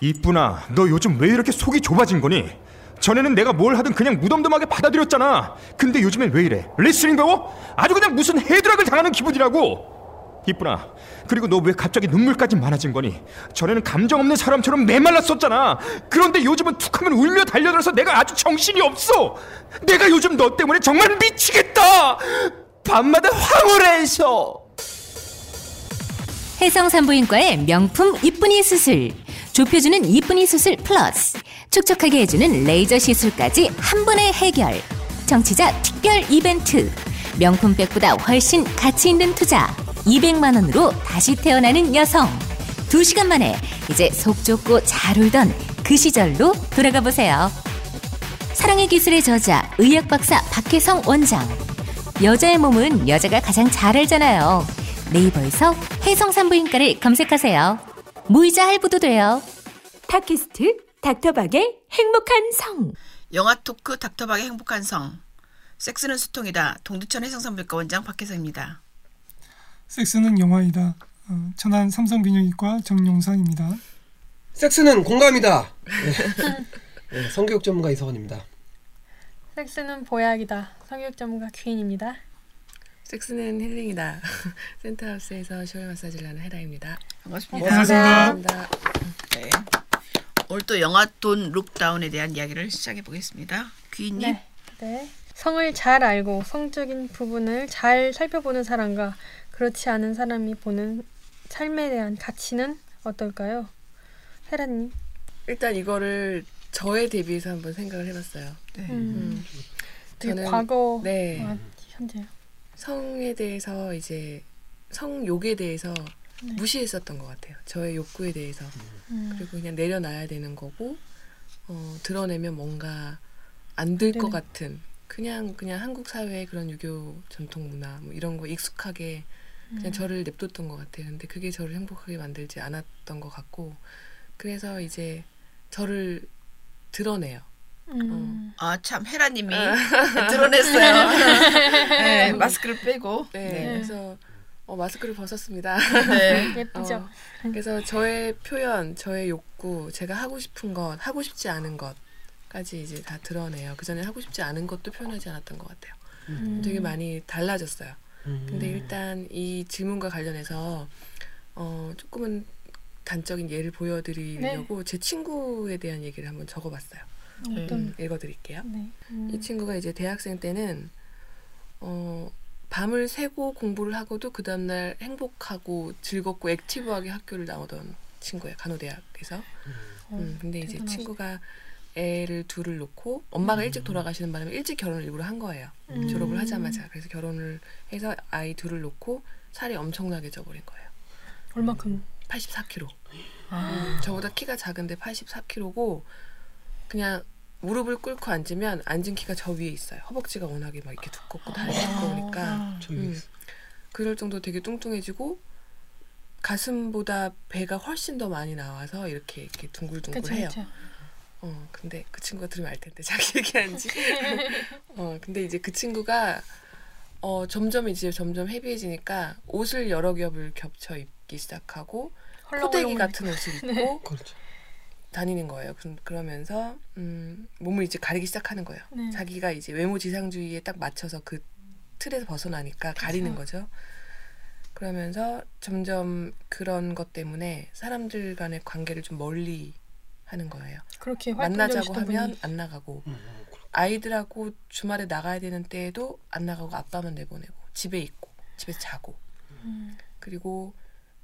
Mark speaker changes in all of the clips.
Speaker 1: 이쁘나, 너 요즘 왜 이렇게 속이 좁아진 거니? 전에는 내가 뭘 하든 그냥 무덤덤하게 받아들였잖아. 근데 요즘엔 왜 이래? 레슬링 배워? 아주 그냥 무슨 헤드락을 당하는 기분이라고. 이쁘나, 그리고 너 왜 갑자기 눈물까지 많아진 거니? 전에는 감정 없는 사람처럼 메말랐었잖아. 그런데 요즘은 툭하면 울며 달려들어서 내가 아주 정신이 없어. 내가 요즘 너 때문에 정말 미치겠다. 밤마다 황홀해서.
Speaker 2: 해성 산부인과의 명품 이쁜이 수술. 좁혀주는 이쁜이 수술 플러스. 촉촉하게 해주는 레이저 시술까지 한 번에 해결. 정치자 특별 이벤트. 명품백보다 훨씬 가치 있는 투자. 200만 원으로 다시 태어나는 여성. 2시간 만에 이제 속 좁고 잘 울던 그 시절로 돌아가 보세요. 사랑의 기술의 저자 의학 박사 박혜성 원장. 여자의 몸은 여자가 가장 잘 알잖아요. 네이버에서 해성산부인과를 검색하세요. 무이자 할부도 돼요.
Speaker 3: 팟캐스트 닥터박의 행복한 성.
Speaker 4: 영화 토크 닥터박의 행복한 성. 섹스는 수통이다. 동두천 해성산부인과 원장 박혜성입니다.
Speaker 5: 섹스는 영화이다. 어, 천안 삼성비뇨기과 정용상입니다.
Speaker 6: 섹스는 공감이다. 네. 네, 성교육 전문가 이서원입니다.
Speaker 7: 섹스는 보약이다. 성교육 전문가 귀인입니다.
Speaker 8: 섹스는 힐링이다. 센터하우스에서 쇼 마사지를 하는 헤라입니다.
Speaker 4: 반갑습니다.
Speaker 5: 반갑습니다.
Speaker 4: 네. 오늘 또 영화 돈 룩다운에 대한 이야기를 시작해 보겠습니다. 귀인님.
Speaker 7: 네. 네. 성을 잘 알고 성적인 부분을 잘 살펴보는 사람과 그렇지 않은 사람이 보는 삶에 대한 가치는 어떨까요? 헤라님.
Speaker 8: 일단 이거를 저에 대비해서 한번 생각을 해봤어요.
Speaker 4: 네.
Speaker 7: 음. 되게
Speaker 8: 저는
Speaker 7: 과거
Speaker 8: 네.
Speaker 7: 아, 현재요.
Speaker 8: 성에 대해서 이제 성욕에 대해서
Speaker 7: 네.
Speaker 8: 무시했었던 것 같아요. 저의 욕구에 대해서
Speaker 7: 음.
Speaker 8: 그리고 그냥 내려놔야 되는 거고 어, 드러내면 뭔가 안 될것
Speaker 7: 네네.
Speaker 8: 같은 그냥 그냥 한국 사회의 그런 유교 전통 문화 뭐 이런 거 익숙하게 그냥
Speaker 7: 음.
Speaker 8: 저를 냅뒀던 것 같아요. 근데 그게 저를 행복하게 만들지 않았던 것 같고 그래서 이제 저를 드러내요.
Speaker 7: 음.
Speaker 4: 아참 헤라님이 드러냈어요. 네, 마스크를 빼고.
Speaker 8: 네,
Speaker 4: 네.
Speaker 8: 그래서 어, 마스크를 벗었습니다.
Speaker 4: 네.
Speaker 7: 예쁘죠.
Speaker 8: 어, 그래서 저의 표현, 저의 욕구, 제가 하고 싶은 것, 하고 싶지 않은 것까지 이제 다 드러내요. 그 전에 하고 싶지 않은 것도 표현하지 않았던 것 같아요.
Speaker 7: 음.
Speaker 8: 되게 많이 달라졌어요.
Speaker 6: 음.
Speaker 8: 근데 일단 이 질문과 관련해서 어, 조금은 단적인 예를 보여드리려고 제 친구에 대한 얘기를 한번 적어봤어요.
Speaker 7: 어떤
Speaker 8: 음, 읽어드릴게요.
Speaker 7: 네. 음.
Speaker 8: 이 친구가 이제 대학생 때는 어, 밤을 새고 공부를 하고도 그 다음날 행복하고 즐겁고 액티브하게 학교를 나오던 친구예요. 간호대학에서.
Speaker 7: 어,
Speaker 8: 음, 근데 이제
Speaker 7: 대단하시다.
Speaker 8: 친구가 애를 둘을 놓고 엄마가 일찍 돌아가시는 바람에 일찍 결혼을 일부러 한 거예요.
Speaker 7: 음.
Speaker 8: 졸업을 하자마자. 그래서 결혼을 해서 아이 둘을 놓고 살이 엄청나게 쪄버린 거예요.
Speaker 7: 얼마큼?
Speaker 8: 84kg.
Speaker 4: 아.
Speaker 8: 저보다 키가 작은데 84kg고 그냥 무릎을 꿇고 앉으면 앉은 키가 저 위에 있어요. 허벅지가 워낙에 막 이렇게 두껍고 다리 두꺼우니까
Speaker 6: 저기
Speaker 8: 음. 그럴 정도 되게 뚱뚱해지고 가슴보다 배가 훨씬 더 많이 나와서 이렇게 이렇게 둥글둥글해요.
Speaker 7: 그쵸.
Speaker 8: 어 근데 그 친구가 들으면 알 텐데 자기 얘기한지. 어 근데 이제 그 친구가 어 점점 이제 점점 헤비해지니까 옷을 여러 겹을 겹쳐 입기 시작하고
Speaker 7: 헐렁헐렁
Speaker 8: 같은 옷을 입고
Speaker 6: 그렇죠.
Speaker 8: 다니는 거예요. 그- 그러면서 음, 몸을 이제 가리기 시작하는 거예요.
Speaker 7: 네.
Speaker 8: 자기가 이제 외모 지상주의에 딱 맞춰서 그 틀에서 벗어나니까 가리는 거죠. 그러면서 점점 그런 것 때문에 사람들 간의 관계를 좀 멀리 하는 거예요.
Speaker 7: 그렇게
Speaker 8: 만나자고 하면
Speaker 7: 분이
Speaker 8: 안 나가고
Speaker 6: 음,
Speaker 8: 아이들하고 주말에 나가야 되는 때에도 안 나가고 아빠만 내보내고 집에 있고 집에서 자고
Speaker 7: 음.
Speaker 8: 그리고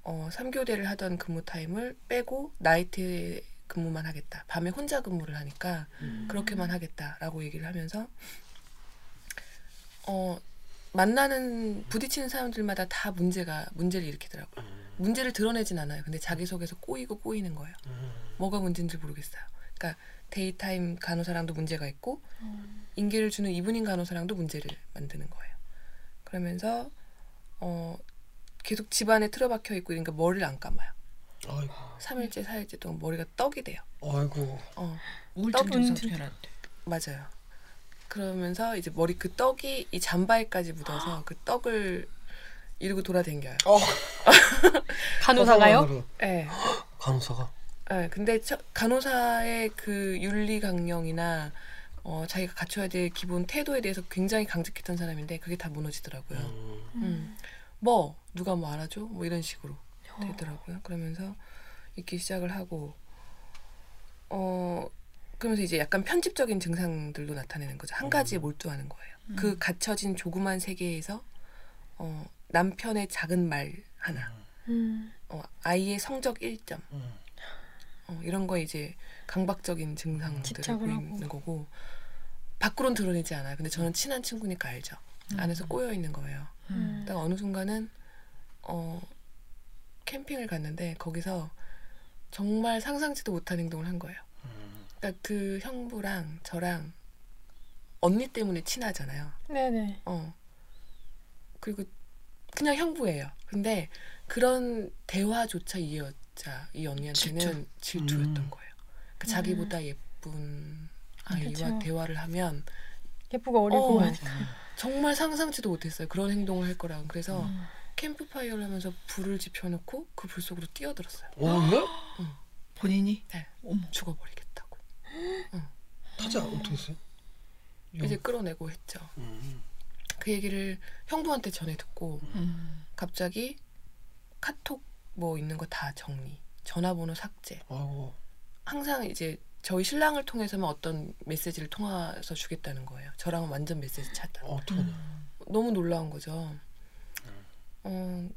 Speaker 8: 어, 3교대를 하던 근무 타임을 빼고 나이트 근무만 하겠다. 밤에 혼자 근무를 하니까 그렇게만 하겠다라고 얘기를 하면서 어, 만나는 부딪히는 사람들마다 다 문제가 문제를 일으키더라고요. 문제를 드러내진 않아요. 근데 자기 속에서 꼬이고 꼬이는 거예요. 뭐가 문제인지 모르겠어요. 그러니까 daytime 간호사랑도 문제가 있고 인계를 주는 evening 간호사랑도 문제를 만드는 거예요. 그러면서 어 계속 집안에 틀어박혀 있고 그러니까 머리를 안 감아요.
Speaker 6: 아이고,
Speaker 8: 3일째, 4일째 동안 머리가 떡이 돼요.
Speaker 6: 아이고.
Speaker 8: 어,
Speaker 4: 우울증
Speaker 7: 떡
Speaker 4: 증상
Speaker 7: 은퇴.
Speaker 4: 표현한대.
Speaker 8: 맞아요. 그러면서 이제 머리 그 떡이 이 잠바에까지 묻어서 그 떡을 이러고 돌아댕겨요.
Speaker 6: 어,
Speaker 7: 간호사가요?
Speaker 8: 예.
Speaker 6: 간호사가.
Speaker 8: 네, 근데 처- 간호사의 그 윤리 강령이나 어, 자기가 갖춰야 될 기본 태도에 대해서 굉장히 강직했던 사람인데 그게 다 무너지더라고요. 음. 뭐 누가 뭐 알아줘? 뭐 이런 식으로 되더라고요. 그러면서 읽기 시작을 하고 어 그러면서 이제 약간 편집적인 증상들도 나타내는 거죠. 한 가지에 몰두하는 거예요. 그 갇혀진 조그만 세계에서 어 남편의 작은 말 하나,
Speaker 7: 음.
Speaker 8: 어 아이의 성적 1점 어, 이런 거 이제 강박적인 증상들을 보이는. 거고 밖으로는 드러내지 않아요. 근데 저는 친한 친구니까 알죠. 안에서 꼬여 있는 거예요.
Speaker 7: 음.
Speaker 8: 딱 어느 순간은 어 캠핑을 갔는데 거기서 정말 상상치도 못한 행동을 한 거예요. 그러니까 그 형부랑 저랑 언니 때문에 친하잖아요.
Speaker 7: 네네.
Speaker 8: 어 그리고 그냥 형부예요. 근데 그런 대화조차 이 여자 이 언니한테는 질투. 였던
Speaker 6: 음.
Speaker 8: 거예요. 그러니까 자기보다 예쁜 아이와
Speaker 7: 그쵸.
Speaker 8: 대화를 하면
Speaker 7: 예쁘고 어리고
Speaker 8: 어,
Speaker 7: 하니까.
Speaker 8: 정말 상상치도 못했어요. 그런 행동을 할 거라고. 그래서
Speaker 7: 음.
Speaker 8: 캠프파이어를 하면서 불을 지펴놓고 그 불 속으로 뛰어들었어요.
Speaker 6: 어, 예?
Speaker 4: 본인이
Speaker 8: 네.
Speaker 4: 어머.
Speaker 8: 죽어버리겠다고.
Speaker 6: 타자 어떻게 했어요?
Speaker 8: 이제 끌어내고 했죠.
Speaker 6: 음.
Speaker 8: 그 얘기를 형부한테 전해 듣고
Speaker 4: 음.
Speaker 8: 갑자기 카톡 뭐 있는 거 다 정리, 전화번호 삭제.
Speaker 6: 아이고.
Speaker 8: 항상 이제 저희 신랑을 통해서만 어떤 메시지를 통해서 주겠다는 거예요. 저랑은 완전 메시지 차단.
Speaker 6: 어, 어떡하냐.
Speaker 8: 너무 놀라운 거죠. 어,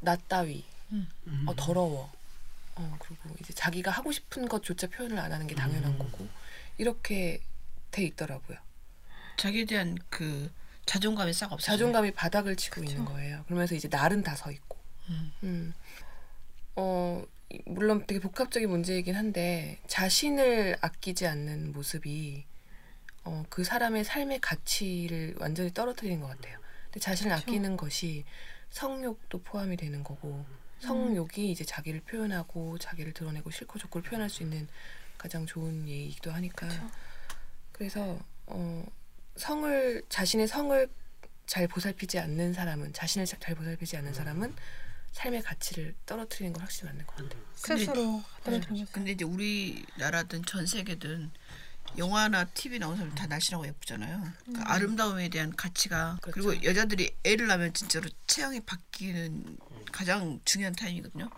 Speaker 8: 나 따위,
Speaker 6: 음.
Speaker 8: 어, 더러워. 어, 그리고 이제 자기가 하고 싶은 것조차 표현을 안 하는 게 당연한
Speaker 6: 음.
Speaker 8: 거고 이렇게 돼 있더라고요.
Speaker 4: 자기에 대한 그 자존감이 싹 없어.
Speaker 8: 자존감이 바닥을 치고 있는 거예요. 그러면서 이제 날은 다 서 있고.
Speaker 4: 음.
Speaker 8: 음. 어, 이- 물론 되게 복합적인 문제이긴 한데 자신을 아끼지 않는 모습이 어, 그 사람의 삶의 가치를 완전히 떨어뜨리는 것 같아요. 근데 자신을 아끼는 것이 성욕도 포함이 되는 거고 성욕이 이제 자기를 표현하고 자기를 드러내고 싫고 좋고를 표현할 수 있는 가장 좋은 예이기도 하니까. 그래서 어, 성을 자신의 성을 잘 보살피지 않는 사람은 자신을 자- 잘 보살피지 않는 사람은 삶의 가치를 떨어뜨리는 건 확실히 맞는 것 같아요.
Speaker 4: 근데-
Speaker 7: 스스로 떨어뜨리는
Speaker 4: 근데 이제 우리나라든 전 세계든 영화나 TV 나오는 사람 다 날씬하고 예쁘잖아요. 그 아름다움에 대한 가치가 그리고 여자들이 애를 낳으면 진짜로 체형이 바뀌는 가장 중요한 타임이거든요.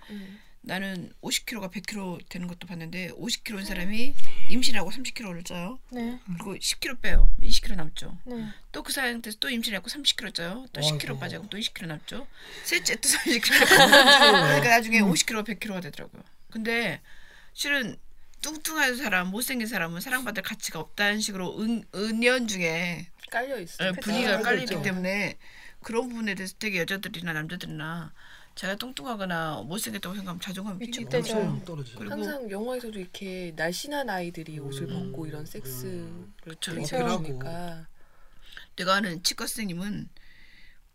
Speaker 4: 나는 50kg가 100kg 되는 것도 봤는데 50kg인 사람이 임신하고 30kg를 쪄요.
Speaker 7: 네.
Speaker 4: 그리고 10kg 빼요. 20kg 남죠.
Speaker 7: 네.
Speaker 4: 또그 상태에서 또 임신하고 30kg 쪄요. 또
Speaker 6: 아이고.
Speaker 4: 10kg 빠지고 또 20kg 남죠. 셋째 또 30kg. 그러니까 나중에 50kg, 100kg가 되더라고요. 근데 실은 뚱뚱한 사람, 못생긴 사람은 사랑받을 가치가 없다는 식으로 은, 은연중에
Speaker 8: 깔려 있어요.
Speaker 4: 어, 분위기가
Speaker 6: 깔려
Speaker 4: 깔리기. 때문에 그런 부분에 대해서 되게 여자들이나 남자들이나 제가 뚱뚱하거나 못생겼다고 생각하면 자존감이. 삐지고
Speaker 6: 엄청 떨어지죠.
Speaker 4: 그리고
Speaker 8: 항상 영화에서도 이렇게 날씬한 아이들이 옷을
Speaker 6: 음.
Speaker 8: 벗고 이런 섹스를
Speaker 4: 그렇죠.
Speaker 8: 보여주니까
Speaker 4: 내가 아는 치과 선생님은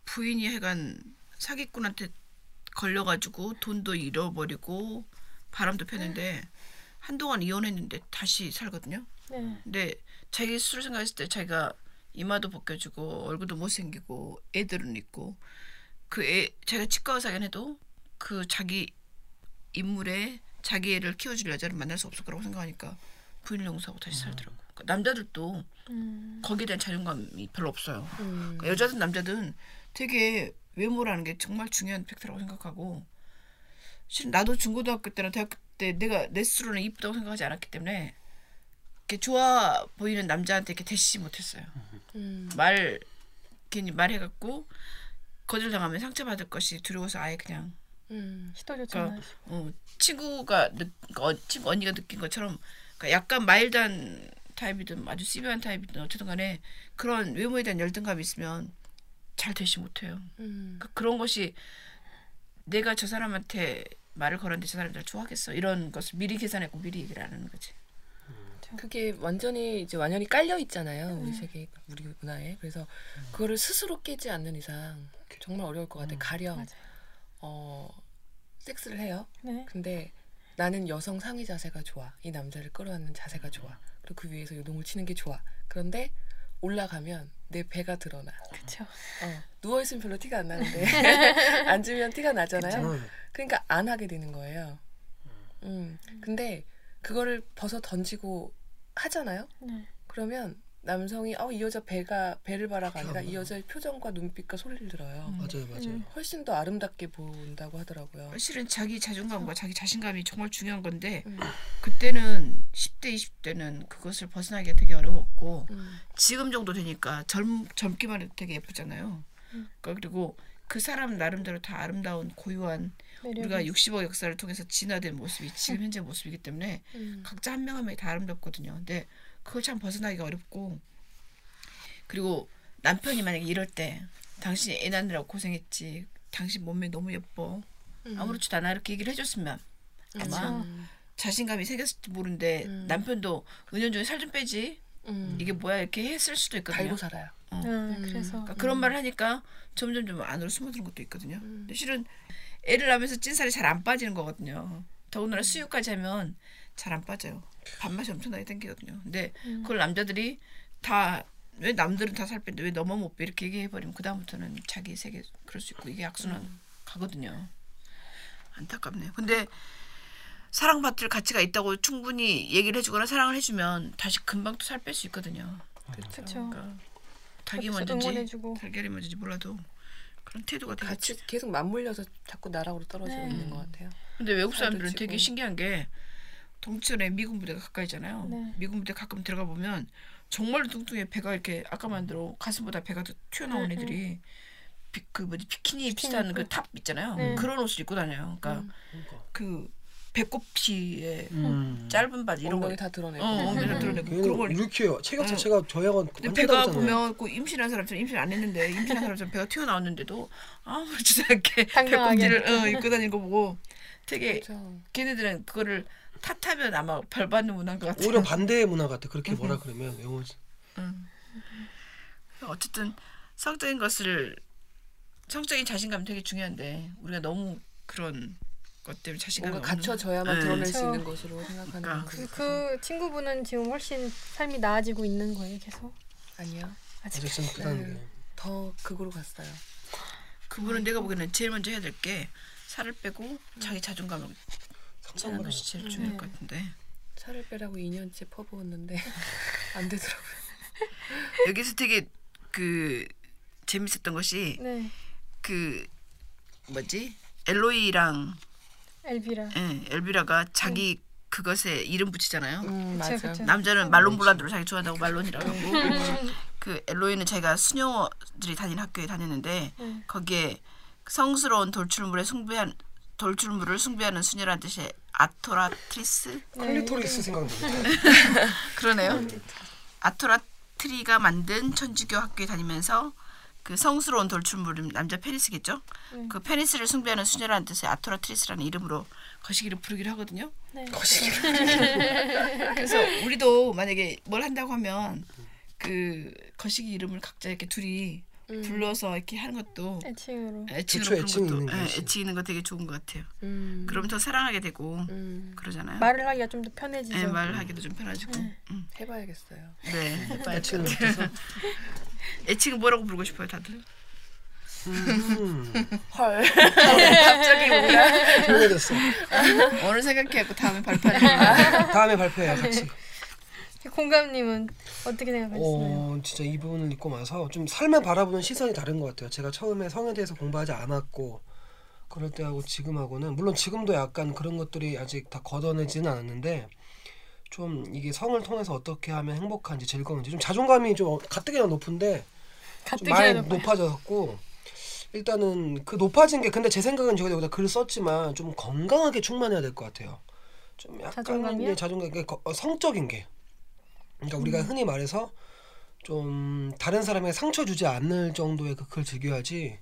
Speaker 4: 부인이 해간 사기꾼한테 걸려가지고 돈도 잃어버리고 바람도 폈는데 한동안 이혼했는데 다시 살거든요.
Speaker 7: 네.
Speaker 4: 근데 자기 스스로 생각했을 때 자기가 이마도 벗겨주고 얼굴도 못생기고 애들은 있고 그 애 자기가 치과 의사긴 해도 그 자기 인물에 자기 애를 키워줄 여자를 만날 수 없을 거라고 생각하니까 부인을 용서하고 다시 살더라고. 그 남자들도
Speaker 7: 음.
Speaker 4: 거기에 대한 자존감이 별로 없어요.
Speaker 8: 음.
Speaker 4: 그러니까 여자든 남자든 되게 외모라는 게 정말 중요한 팩트라고 생각하고 실은 나도 중고등학교 때나 대학교 때 내가 내 스스로는 이쁘다고 생각하지 않았기 때문에 이렇게 좋아 보이는 남자한테 이렇게 대시지 못했어요.
Speaker 8: 음.
Speaker 4: 말 괜히 말해갖고 거절당하면 상처받을 것이 두려워서 아예 그냥
Speaker 8: 음.
Speaker 7: 시도조차 안
Speaker 4: 그러니까. 어, 친구가 느, 어, 친구 언니가 느낀 것처럼 그러니까 약간 마일드한 타입이든 아주 시비한 타입이든 어쨌든 간에 그런 외모에 대한 열등감이 있으면 잘 되시 못해요.
Speaker 8: 음.
Speaker 4: 그, 그런 것이 내가 저 사람한테 말을 걸었는데 저 사람이 날 좋아하겠어. 이런 것을 미리 계산하고 미리 얘기를 안 하는 거지.
Speaker 8: 그게 완전히 이제 완전히 깔려 있잖아요 우리 세계 우리 문화에. 그래서 그거를 스스로 깨지 않는 이상 정말 어려울 것 같아 가령
Speaker 7: 맞아요.
Speaker 8: 어 섹스를 해요.
Speaker 7: 네.
Speaker 8: 근데 나는 여성 상위 자세가 좋아. 이 남자를 끌어안는 자세가 좋아. 그리고 그 위에서 요동을 치는 게 좋아. 그런데 올라가면 내 배가 드러나
Speaker 7: 그렇죠.
Speaker 8: 어, 누워 있으면 별로 티가 안 나는데 앉으면 티가 나잖아요
Speaker 6: 음.
Speaker 8: 그러니까 안 하게 되는 거예요 음. 근데 그거를 벗어 던지고 하잖아요.
Speaker 7: 네.
Speaker 8: 그러면 남성이 어, 이 여자 배가 배를 바라가 아니라 이 여자의 표정과 눈빛과 소리를 들어요.
Speaker 6: 맞아요, 맞아요.
Speaker 7: 음.
Speaker 8: 훨씬 더 아름답게 본다고 하더라고요.
Speaker 4: 실은 자기 자존감과 자기 자신감이 정말 중요한 건데
Speaker 8: 음.
Speaker 4: 그때는 10대 20대는 그것을 벗어나기가 되게 어려웠고
Speaker 8: 음.
Speaker 4: 지금 정도 되니까 젊 젊기만 해도 되게 예쁘잖아요. 그러니까 그리고 그 사람 나름대로 다 아름다운 고유한 우리가 60억 역사를 통해서 진화된 모습이 지금 현재 모습이기 때문에
Speaker 8: 음.
Speaker 4: 각자 한 명 한 명이 다 아름답거든요. 근데 그걸 참 벗어나기가 어렵고 그리고 남편이 만약에 이럴 때 당신이 애 낳느라고 고생했지. 당신 몸매 너무 예뻐.
Speaker 8: 음.
Speaker 4: 아무렇지도 않아 이렇게 얘기를 해줬으면 아마
Speaker 8: 음.
Speaker 4: 자신감이 생겼을지 모르는데
Speaker 8: 음.
Speaker 4: 남편도 은연중에 살 좀 빼지
Speaker 8: 음.
Speaker 4: 이게 뭐야 이렇게 했을 수도 있거든요.
Speaker 8: 달고 살아요.
Speaker 7: 아, 그래서
Speaker 4: 그러니까 그런 말을 하니까 점점 좀 안으로 숨어드는 것도 있거든요.
Speaker 8: 음.
Speaker 4: 근데 실은 애를 낳으면서 찐살이 잘 안 빠지는 거거든요. 더군다나 수유까지 하면 잘 안 빠져요. 밥맛이 엄청나게 땡기거든요. 근데
Speaker 7: 음.
Speaker 4: 그걸 남자들이 다 왜 남들은 다살 뺀데 왜 너만 못 빼 이렇게 얘기해버리면 그 다음부터는 자기 세계 그럴 수 있고 이게 악순환
Speaker 8: 음.
Speaker 4: 가거든요. 안타깝네요. 근데 사랑받을 가치가 있다고 충분히 얘기를 해주거나 사랑을 해주면 다시 금방 또 살 뺄 수 있거든요.
Speaker 7: 그렇죠.
Speaker 4: 그러니까 닭이
Speaker 7: 옆에서
Speaker 4: 먼저인지
Speaker 7: 응원해주고.
Speaker 4: 달걀이 먼저인지 몰라도 그런 태도가 되게
Speaker 8: 같이 계속 맞물려서 자꾸 나락으로 떨어지고
Speaker 7: 네.
Speaker 8: 있는 것 같아요.
Speaker 4: 근데 외국 사람들은. 되게 신기한 게 동천에 미군 부대가 가까이잖아요.
Speaker 7: 네.
Speaker 4: 미군 부대 가끔 들어가 보면 정말 뚱뚱해 배가 이렇게 아까만 대로 가슴보다 배가 더 튀어나온
Speaker 7: 네,
Speaker 4: 애들이 비, 그 뭐지 비키니
Speaker 7: 비키니
Speaker 4: 비슷한
Speaker 7: 입고.
Speaker 4: 그탑 있잖아요.
Speaker 7: 네.
Speaker 4: 그런 옷을 입고 다녀요. 그러니까
Speaker 8: 음.
Speaker 6: 그러니까.
Speaker 4: 그 배꼽티에
Speaker 6: 음.
Speaker 4: 짧은 바지 이런 거
Speaker 8: 엉덩이 다 드러내고.
Speaker 4: 어, 엉덩이 드러내고 그런 걸
Speaker 6: 이렇게 체격
Speaker 4: 응.
Speaker 6: 자체가 저양은
Speaker 4: 근데 배가
Speaker 6: 다르잖아요.
Speaker 4: 보면 그 임신한 사람처럼 임신 안 했는데 임신한 사람처럼 배가 튀어나왔는데도 아무렇지도 않게. 배꼽티를 어, 입고 다니는 거 보고 되게
Speaker 8: 그렇죠.
Speaker 4: 걔네들은 그거를 탓하면 아마 벌 받는 문화인 것 같아요.
Speaker 6: 오히려 반대의 문화 같아. 그렇게 뭐라 그러면 영어
Speaker 4: 음. 어쨌든 성적인 것을 성적인 자신감 되게 중요한데 우리가 너무 그런 것 때문에 자신감이
Speaker 8: 뭔가 갖춰져야만
Speaker 4: 네.
Speaker 8: 드러낼 수
Speaker 7: 그렇죠.
Speaker 8: 있는 것으로 생각하는
Speaker 4: 그러니까.
Speaker 8: 거
Speaker 7: 그, 그 친구분은 지금 훨씬 삶이 나아지고 있는 거예요, 계속.
Speaker 8: 아니요.
Speaker 7: 아직.
Speaker 8: 네.
Speaker 6: 게.
Speaker 8: 더 극으로 갔어요.
Speaker 4: 그분은 내가 보기에는 제일 먼저 해야 될 게 살을 빼고 자기 자존감을
Speaker 6: 상상보다
Speaker 4: 것이 제일 중요할 것 같은데
Speaker 8: 살을 빼라고 2년째 퍼부었는데 안 되더라고요.
Speaker 4: 여기서 되게 그 재밌었던 것이
Speaker 7: 네.
Speaker 4: 그 뭐지 엘로이랑
Speaker 7: 엘비라.
Speaker 4: 예, 엘비라가 자기 그것에 이름 붙이잖아요.
Speaker 8: 음,
Speaker 7: 그쵸,
Speaker 8: 맞아요.
Speaker 7: 그쵸.
Speaker 4: 남자는 말론 블란드로 자기 좋아한다고 말론이라고 하고 그 엘로이는 자기가 수녀들이 다니는 학교에 다녔는데
Speaker 7: 네.
Speaker 4: 거기에 성스러운 돌출물에 숭배한 돌출물을 숭배하는 수녀라는 뜻의 adoratrice
Speaker 6: 클리토리스 생각나.
Speaker 4: 그러네요. 아토라트리가 만든 천주교 학교에 다니면서 그 성스러운 돌출물은 남자 페니스겠죠.
Speaker 7: 음.
Speaker 4: 그 페니스를 숭배하는 수녀라는 뜻의 adoratrice라는 이름으로 거시기를 부르기로 하거든요.
Speaker 7: 네.
Speaker 4: 그래서 우리도 만약에 뭘 한다고 하면 그 거시기 이름을 각자 이렇게 둘이
Speaker 8: 음.
Speaker 4: 불러서 이렇게 하는 것도
Speaker 7: 애칭으로.
Speaker 4: 애칭으로
Speaker 6: 있는
Speaker 4: 것도
Speaker 6: 게
Speaker 4: 예, 애칭 있는 거 되게 좋은 것 같아요.
Speaker 8: 음.
Speaker 4: 그러면 더 사랑하게 되고
Speaker 8: 음.
Speaker 4: 그러잖아요.
Speaker 7: 말을 하기가 좀 더 편해지죠.
Speaker 4: 예, 말하기도 좀 편해지고. 음.
Speaker 8: 해봐야겠어요.
Speaker 4: 네. 해봐야
Speaker 6: 애칭을
Speaker 4: 될것 같아요.
Speaker 6: 못해서.
Speaker 4: 애칭은 뭐라고 부르고 싶어요, 다들?
Speaker 6: 음.
Speaker 8: 헐.
Speaker 4: 갑자기 뭔가
Speaker 6: 조용해졌어.
Speaker 4: 오늘 생각해갖고 다음에 거야.
Speaker 6: 다음에 발표해요 같이.
Speaker 7: 공감님은 어떻게 생각하시나요?
Speaker 6: 어, 진짜 이 부분을 읽고 나서 좀 삶을 바라보는 시선이 다른 것 같아요. 제가 처음에 성에 대해서 공부하지 않았고 그럴 때하고 지금하고는 물론 지금도 약간 그런 것들이 아직 다 걷어내지는 않았는데 좀 이게 성을 통해서 어떻게 하면 행복한지 즐거운지 좀 자존감이 좀 가뜩이나 높은데 좀 많이. 높아졌고 일단은 그 높아진 게 근데 제 생각은 제가 여기다 글을 썼지만 좀 건강하게 충만해야 될 것 같아요. 좀 약간
Speaker 7: 자존감이요?
Speaker 6: 자존감, 그러니까 거- 어, 성적인 게. 그러니까 우리가 흔히 말해서 좀 다른 사람에게 상처 주지 않을 정도의 그 그걸 즐겨야지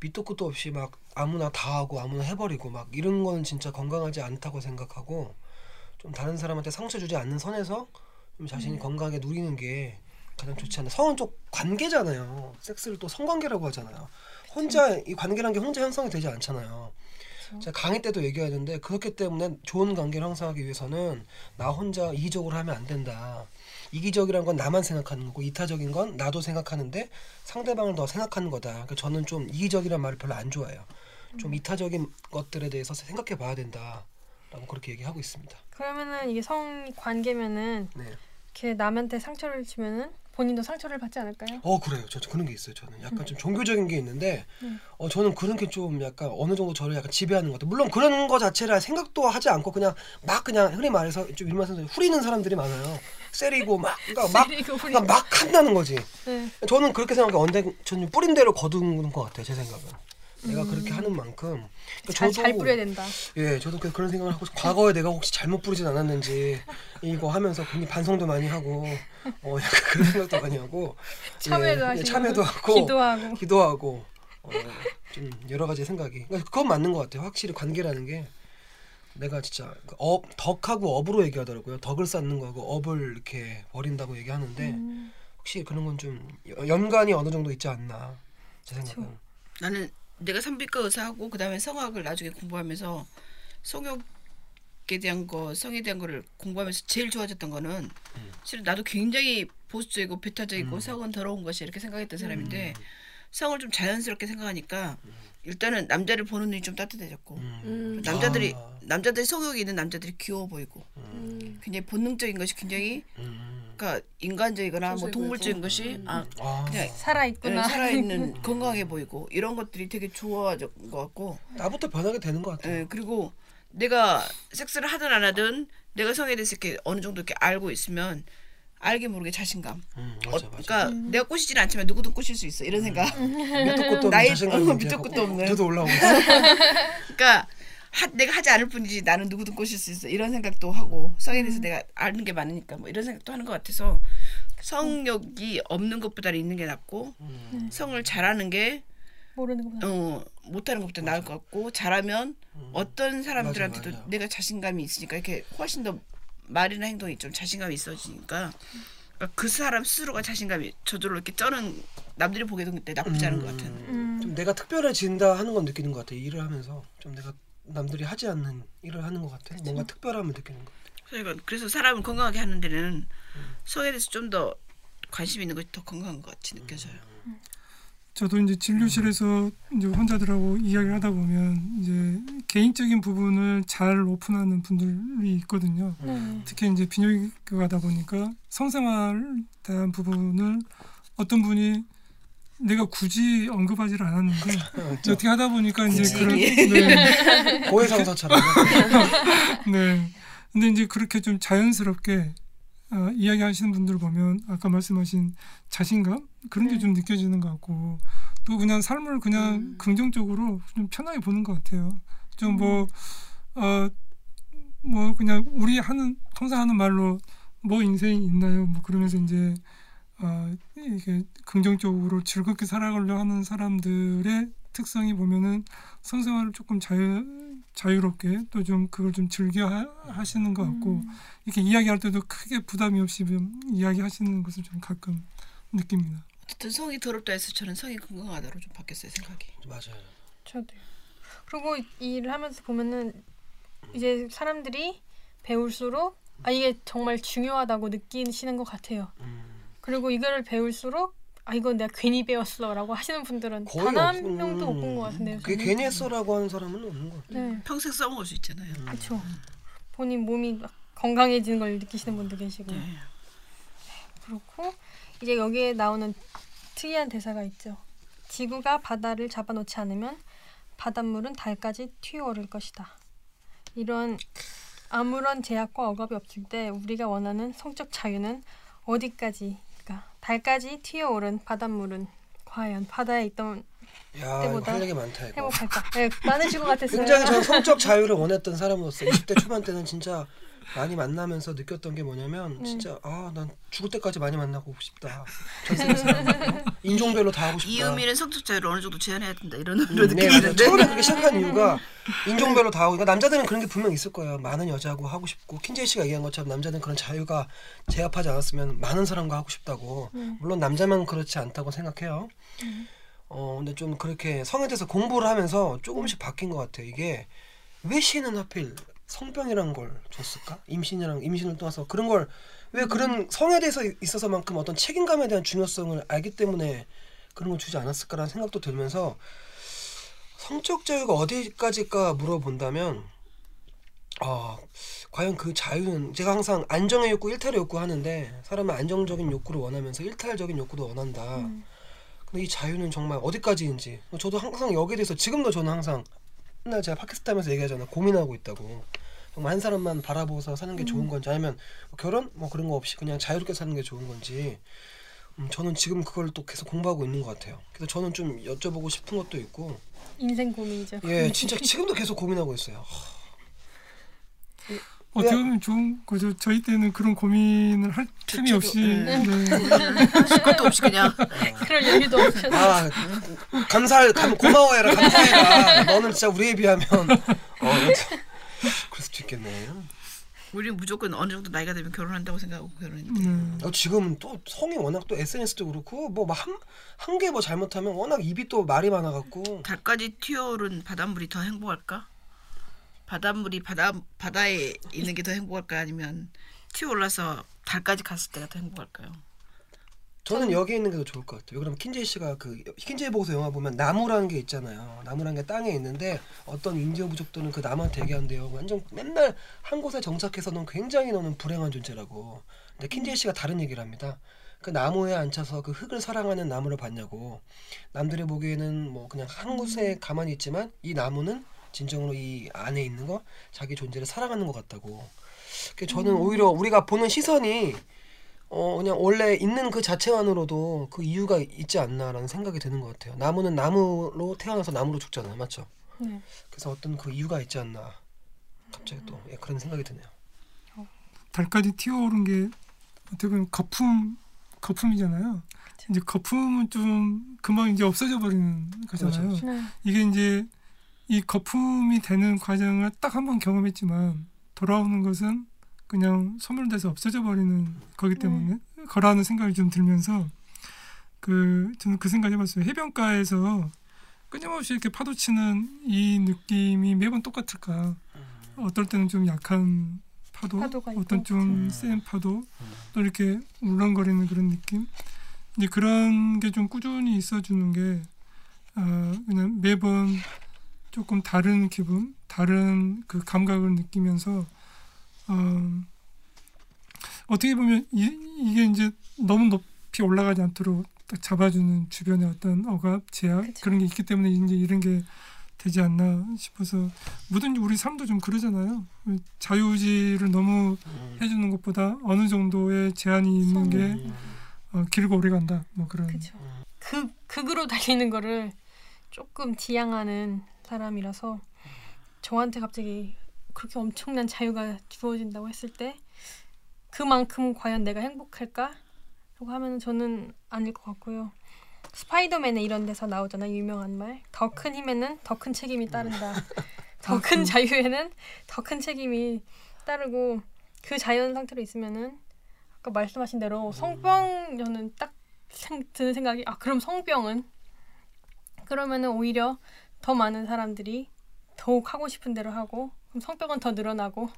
Speaker 6: 밑도 끝도 없이 막 아무나 다 하고 아무나 해버리고 막 이런 거는 진짜 건강하지 않다고 생각하고 좀 다른 사람한테 상처 주지 않는 선에서 좀 자신이 건강하게 누리는 게 가장 좋지 않나. 성은 좀 관계잖아요. 섹스를 또 성관계라고 하잖아요. 혼자 이 관계란 게 혼자 형성이 되지 않잖아요. 제가 강의 때도 얘기하는데 그렇기 때문에 좋은 관계를 형성하기 위해서는 나 혼자 이기적으로 하면 안 된다. 이기적이란 건 나만 생각하는 거고 이타적인 건 나도 생각하는데 상대방을 더 생각하는 거다. 그러니까 저는 좀 이기적이란 말을 별로 안 좋아해요. 좀 이타적인 것들에 대해서 생각해 봐야 된다. 라고 그렇게 얘기하고 있습니다.
Speaker 7: 그러면은 이게 성 관계면은
Speaker 6: 네.
Speaker 7: 이렇게 남한테 상처를 주면은 본인도 상처를 받지 않을까요?
Speaker 6: 어 그래요. 저 그런 게 있어요. 저는 약간 좀 종교적인 게 있는데 어 저는 그런 게 좀 약간 어느 정도 저를 약간 지배하는 것 같아요. 물론 그런 거 자체를 생각도 하지 않고 그냥 막 그냥 흔히 말해서 좀 일반 사람들 후리는 사람들이 많아요. 세리고 막 그러니까 막. 그러니까 막 한다는 거지.
Speaker 7: 네.
Speaker 6: 저는 그렇게 생각해요. 언제 저는 뿌린 대로 거두는 것 같아요. 제 생각은. 내가 그렇게 하는 만큼 그러니까
Speaker 7: 잘, 잘 뿌려야 된다.
Speaker 6: 예, 저도 그- 그런 생각을 하고 과거에 내가 혹시 잘못 부르진 않았는지 이거 하면서 괜히 반성도 많이 하고 어 약간 그런 생각도 많이 하고
Speaker 7: 참회도
Speaker 6: 예,
Speaker 7: 하시고
Speaker 6: 참회도 하고
Speaker 7: 기도하고.
Speaker 6: 기도하고 어, 좀 여러 가지 생각이 그러니까 그건 맞는 것 같아요. 확실히 관계라는 게 내가 진짜 그 업, 덕하고 업으로 얘기하더라고요. 덕을 쌓는 거하고 업을 이렇게 버린다고 얘기하는데
Speaker 7: 음.
Speaker 6: 혹시 그런 건 좀 연관이 어느 정도 있지 않나 제 생각은.
Speaker 4: 나는 내가 산부인과 의사하고 그다음에 성악을 나중에 공부하면서 성욕에 대한 거 성에 대한 거를 공부하면서 제일 좋아졌던 거는 실은 나도 굉장히 보수적이고 배타적이고 성은 더러운 것이 이렇게 생각했던 사람인데 성을 좀 자연스럽게 생각하니까 일단은 남자를 보는 눈이 좀 따뜻해졌고
Speaker 8: 음.
Speaker 4: 남자들이
Speaker 6: 아.
Speaker 4: 남자들이 성욕이 있는 남자들이 귀여워 보이고
Speaker 8: 음.
Speaker 4: 굉장히 본능적인 것이 굉장히
Speaker 6: 음.
Speaker 4: 그러니까 인간적이거나 뭐 동물적인. 것이 아
Speaker 6: 아,
Speaker 4: 그냥
Speaker 7: 살아
Speaker 4: 예,
Speaker 7: 있구나.
Speaker 4: 살아 있는 건강해 보이고 이런 것들이 되게 좋아진 것 같고
Speaker 6: 나부터 변하게 되는 것 같아요.
Speaker 4: 예, 그리고 내가 섹스를 하든 안 하든 내가 성에 대해서 이렇게 어느 정도 이렇게 알고 있으면 알게 모르게 자신감.
Speaker 6: 음,
Speaker 4: 어,
Speaker 6: 맞아, 맞아.
Speaker 4: 그러니까 내가 꼬시지는 않지만 누구든 꼬실 수 있어 이런 생각.
Speaker 6: 밑도 끝도 없는 자신감이
Speaker 4: 어,
Speaker 6: 이제
Speaker 4: 밑도 끝도 없는.
Speaker 6: 저도 올라오고 있어.
Speaker 4: 그러니까 하, 내가 하지 않을 뿐이지 나는 누구든 꼬실 수 있어 이런 생각도 하고 성에 대해서 내가 아는 게 많으니까 뭐 이런 생각도 하는 것 같아서 성욕이 없는 것보다는 있는 게 낫고
Speaker 6: 음.
Speaker 4: 성을 잘하는 게
Speaker 7: 모르는 것보다.
Speaker 4: 어, 못하는 것보다 나을 것 같고 잘하면 어떤 사람들한테도
Speaker 6: 음. 맞아, 맞아.
Speaker 4: 내가 자신감이 있으니까 이렇게 훨씬 더 말이나 행동이 좀 자신감이 있어지니까 그러니까 그 사람 스스로가 자신감이 저절로 이렇게 쩌는 남들이 보기에도 그때 나쁘지 않은 것 같은
Speaker 7: 음.
Speaker 6: 좀 내가 특별해진다 하는 건 느끼는 것 같아. 일을 하면서 좀 내가 남들이 하지 않는 일을 하는 것 같아. 뭔가 특별함을 느끼는 것 같아.
Speaker 4: 그러니까 그래서 사람을 건강하게 하는 데는 성에 대해서 좀 더 관심 있는 것이 더 건강한 것 같이 느껴져요.
Speaker 5: 저도 이제 진료실에서 이제 환자들하고 이야기를 하다 보면 이제 개인적인 부분을 잘 오픈하는 분들이 있거든요.
Speaker 7: 네.
Speaker 5: 특히 이제 비뇨기과다 보니까 성생활에 대한 부분을 어떤 분이 내가 굳이 언급하지를 않았는데 이제 어떻게 하다 보니까 이제 그런 네,
Speaker 6: 고해상사처럼.
Speaker 5: 네. 근데 이제 그렇게 좀 자연스럽게 어, 이야기하시는 분들 보면 아까 말씀하신 자신감 그런 게좀 느껴지는 것 같고 또 그냥 삶을 그냥 긍정적으로 좀 편하게 보는 것 같아요. 좀뭐 어, 뭐 그냥 우리 하는 통상 하는 말로 뭐 인생이 있나요? 뭐 그러면서 이제 어, 이게 긍정적으로 즐겁게 살아가려 하는 사람들의 특성이 보면은 성생활을 조금 자유 자유롭게 또 좀 그걸 좀 즐겨 하, 하시는 것 같고 이렇게 이야기할 때도 크게 부담이 없이 좀 이야기하시는 것을 좀 가끔 느낍니다.
Speaker 4: 어쨌든 성이 더럽다 해서 저는 성이 건강하다로 좀 바뀌었어요 생각이.
Speaker 6: 맞아요.
Speaker 7: 저도요. 그리고 이 일을 하면서 보면은 이제 사람들이 배울수록 아 이게 정말 중요하다고 느끼시는 것 같아요.
Speaker 6: 음.
Speaker 7: 그리고 이거를 배울수록 아 이건 내가 괜히 배웠어라고 하시는 분들은
Speaker 6: 거의
Speaker 7: 단한
Speaker 6: 없-
Speaker 7: 명도 못
Speaker 6: 음.
Speaker 7: 본것 같은데요.
Speaker 6: 그게
Speaker 7: 저는.
Speaker 6: 괜히 했어라고 하는 사람은 없는 것 같아.
Speaker 7: 네,
Speaker 4: 평생 써먹을 수 있잖아요.
Speaker 7: 그렇죠. 본인 몸이 막 건강해지는 걸 느끼시는 분도 계시고
Speaker 4: 네.
Speaker 7: 그렇고 이제 여기에 나오는 특이한 대사가 있죠. 지구가 바다를 잡아놓지 않으면 바닷물은 달까지 튀어오를 것이다. 이런 아무런 제약과 억압이 없을 때 우리가 원하는 성적 자유는 어디까지, 달까지 튀어오른 바닷물은 과연 바다에 있던
Speaker 6: 야,
Speaker 7: 때보다
Speaker 6: 할 얘기 많다 이거.
Speaker 7: 행복할까? 네, 많으실 것 같았어요.
Speaker 6: 굉장히 전 성적 자유를 원했던 사람으로서 20대 초반 때는 진짜 많이 만나면서 느꼈던 게 뭐냐면 진짜 아 난 죽을 때까지 많이 만나고 싶다. 전 세계 사람 어? 인종별로 다 하고 싶다.
Speaker 4: 이음이는 성적 자유를 어느 정도 제한해야 된다 이런
Speaker 6: 음, 네.
Speaker 4: 드는데
Speaker 6: 처음에 그렇게 시작한 이유가 인종별로 다 하고 그러니까 남자들은 그런 게 분명 있을 거예요. 많은 여자하고 하고 싶고 킨제이 씨가 얘기한 것처럼 남자는 그런 자유가 제압하지 않았으면 많은 사람과 하고 싶다고. 물론 남자만 그렇지 않다고 생각해요. 어 근데 좀 그렇게 성에 대해서 공부를 하면서 조금씩 바뀐 것 같아요. 이게 왜 시는 하필 성병이란 걸 줬을까? 임신이랑 임신을 떠나서 그런 걸 왜 그런 성에 대해서 있어서만큼 어떤 책임감에 대한 중요성을 알기 때문에 그런 걸 주지 않았을까라는 생각도 들면서 성적 자유가 어디까지일까 물어본다면 아 과연 그 자유는 제가 항상 안정의 욕구, 일탈의 욕구 하는데 사람은 안정적인 욕구를 원하면서 일탈적인 욕구도 원한다.
Speaker 7: 음.
Speaker 6: 근데 이 자유는 정말 어디까지인지 저도 항상 여기에 대해서 지금도 저는 항상 맨날 제가 팟캐스트 하면서 얘기하잖아. 고민하고 있다고. 정말 한 사람만 바라보고서 사는 게 좋은 건지 아니면 뭐 결혼? 뭐 그런 거 없이 그냥 자유롭게 사는 게 좋은 건지. 음, 저는 지금 그걸 또 계속 공부하고 있는 것 같아요. 그래서 저는 좀 여쭤보고 싶은 것도 있고.
Speaker 7: 인생 고민이죠.
Speaker 6: 예 진짜 지금도 계속 고민하고 있어요
Speaker 5: 어떻게 보면 좋은 거죠. 저희 때는 그런 고민을 할 틈이 없이
Speaker 4: 네.
Speaker 5: 네.
Speaker 4: 것도 없이 그냥
Speaker 7: 그럴 여유도 없어서.
Speaker 6: 아 감사할 감, 고마워해라 감사해라 너는 진짜 우리에 비하면 어 그럴 수도 있겠네
Speaker 4: 우리는 무조건 어느 정도 나이가 되면 결혼한다고 생각하고 결혼인데
Speaker 5: 네.
Speaker 6: 어, 지금 또 성이 워낙 또 SNS도 그렇고 뭐 한 한 개 뭐 잘못하면 워낙 입이 또 말이 많아갖고
Speaker 4: 달까지 튀어오른 바닷물이 더 행복할까? 바닷물이 바다 바다에 있는 게 더 행복할까 아니면 튀어 올라서 달까지 갔을 때가 더 행복할까요?
Speaker 6: 저는 여기 있는 게 더 좋을 것 같아요. 왜 그러면 킨제이 씨가 그 킨제이 보고서 영화 보면 나무라는 게 있잖아요. 나무라는 게 땅에 있는데 어떤 인디언 부족들은 그 나무한테 얘기한대요. 완전 맨날 한 곳에 정착해서 넌 굉장히 너는 불행한 존재라고. 근데 킨제이 씨가 다른 얘기를 합니다. 그 나무에 앉혀서 그 흙을 사랑하는 나무를 봤냐고. 남들이 보기에는 뭐 그냥 한 곳에 가만히 있지만 이 나무는 진정으로 이 안에 있는 거 자기 존재를 사랑하는 것 같다고. 그 저는 오히려 우리가 보는 시선이 어 그냥 원래 있는 그 자체만으로도 그 이유가 있지 않나라는 생각이 드는 것 같아요. 나무는 나무로 태어나서 나무로 죽잖아요, 맞죠?
Speaker 7: 네.
Speaker 6: 그래서 어떤 그 이유가 있지 않나. 갑자기 또 예, 그런 생각이 드네요.
Speaker 5: 달까지 튀어오른 게 어떻게 보면 거품 거품이잖아요. 이제 거품은 좀 금방 이제 없어져 버리는 거잖아요.
Speaker 6: 그렇죠.
Speaker 7: 네.
Speaker 5: 이게 이제 이 거품이 되는 과정을 딱 한 번 경험했지만 돌아오는 것은 그냥 소멸돼서 없어져 버리는 거기 때문에 거라는 생각이 좀 들면서 그 저는 그 생각 해봤어요. 해변가에서 끊임없이 이렇게 파도 치는 이 느낌이 매번 똑같을까? 어떨 때는 좀 약한 파도. 어떤 좀 센 파도, 또 이렇게 울렁거리는 그런 느낌. 이제 그런 게 좀 꾸준히 있어주는 게 어, 그냥 매번 조금 다른 기분, 다른 그 감각을 느끼면서 어, 어떻게 보면 이, 이게 이제 너무 높이 올라가지 않도록 딱 잡아주는 주변의 어떤 억압, 제약
Speaker 7: 그쵸.
Speaker 5: 그런 게 있기 때문에 이제 이런 게 되지 않나 싶어서 뭐든지 우리 삶도 좀 그러잖아요. 자유의지를 너무 해주는 것보다 어느 정도의 제한이 있는 게 어, 길고 오래 간다. 뭐 그런.
Speaker 7: 극 극으로 달리는 거를 조금 지향하는 사람이라서 저한테 갑자기 그렇게 엄청난 자유가 주어진다고 했을 때 그만큼 과연 내가 행복할까? 라고 하면 저는 아닐 것 같고요. 스파이더맨에 이런 데서 나오잖아 유명한 말. 더 큰 힘에는 더 큰 책임이 따른다. 더 큰 자유에는 더 큰 책임이 따르고 그 자연 상태로 있으면은 아까 말씀하신 대로 성병 저는 딱 생, 드는 생각이 아 그럼 성병은 그러면은 오히려 더 많은 사람들이 더욱 하고 싶은 대로 하고 그럼 성병은 더 늘어나고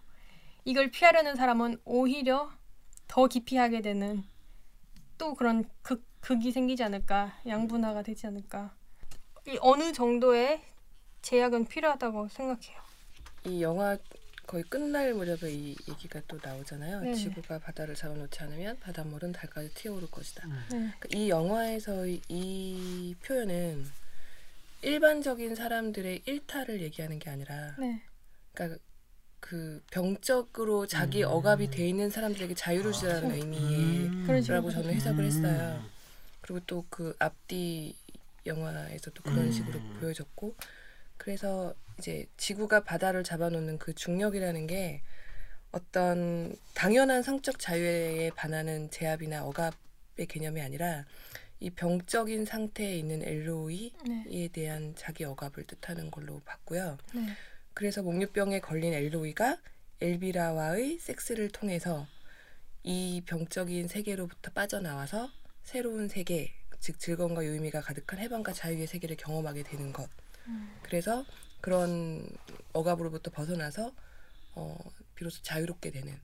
Speaker 7: 이걸 피하려는 사람은 오히려 더 깊이 하게 되는 또 그런 극, 극이 생기지 않을까 양분화가 되지 않을까 이 어느 정도의 제약은 필요하다고 생각해요.
Speaker 8: 이 영화 거의 끝날 무렵에 이 얘기가 또 나오잖아요.
Speaker 7: 네.
Speaker 8: 지구가 바다를 잡아놓지 않으면 바닷물은 달까지 튀어오를 것이다.
Speaker 6: 음.
Speaker 7: 네.
Speaker 8: 그러니까 이 영화에서 이, 이 표현은 일반적인 사람들의 일탈을 얘기하는 게 아니라,
Speaker 7: 네.
Speaker 8: 그러니까 그 병적으로 자기
Speaker 6: 음.
Speaker 8: 억압이 돼 있는 사람들에게 자유를 주라는 의미의
Speaker 6: 음.
Speaker 7: 그런 식으로
Speaker 8: 라고 저는 해석을 했어요. 그리고 또 그 앞뒤 영화에서도 그런
Speaker 6: 음.
Speaker 8: 식으로 보여졌고 그래서 이제 지구가 바다를 잡아놓는 그 중력이라는 게 어떤 당연한 성적 자유에 반하는 제압이나 억압의 개념이 아니라 이 병적인 상태에 있는 엘로이에
Speaker 7: 네.
Speaker 8: 대한 자기 억압을 뜻하는 걸로 봤고요.
Speaker 7: 네.
Speaker 8: 그래서 목류병에 걸린 엘로이가 엘비라와의 섹스를 통해서 이 병적인 세계로부터 빠져나와서 새로운 세계, 즉 즐거움과 유의미가 가득한 해방과 자유의 세계를 경험하게 되는 것. 그래서 그런 억압으로부터 벗어나서 어, 비로소 자유롭게 되는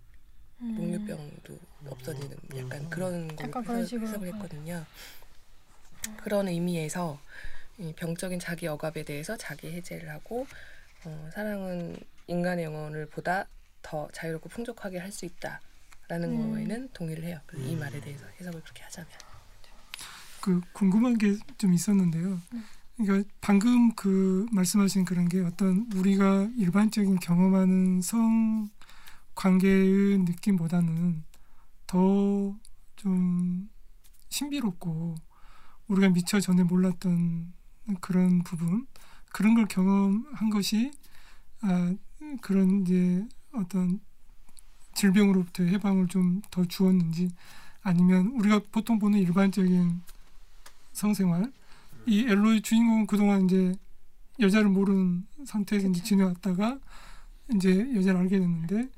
Speaker 7: 음.
Speaker 8: 목류병도 없어지는 약간 그런 걸
Speaker 7: 약간 그런
Speaker 8: 해석,
Speaker 7: 식으로
Speaker 8: 해석을. 했거든요. 그런 의미에서 이 병적인 자기 억압에 대해서 자기 해제를 하고 어, 사랑은 인간의 영혼을 보다 더 자유롭고 풍족하게 할 수 있다라는
Speaker 7: 음.
Speaker 8: 거에는 동의를 해요. 그이 말에 대해서 해석을 그렇게 하자면.
Speaker 5: 그 궁금한 게 좀 있었는데요. 그러니까 방금 그 말씀하신 그런 게 어떤 우리가 일반적인 경험하는 성 관계의 느낌보다는 더 좀 신비롭고 우리가 미처 전에 몰랐던 그런 부분 그런 걸 경험한 것이 아 그런 이제 어떤 질병으로부터 해방을 좀 더 주었는지 아니면 우리가 보통 보는 일반적인 성생활 이 엘로의 주인공은 그동안 이제 여자를 모르는 상태에서 이제 지내왔다가 이제 여자를 알게 됐는데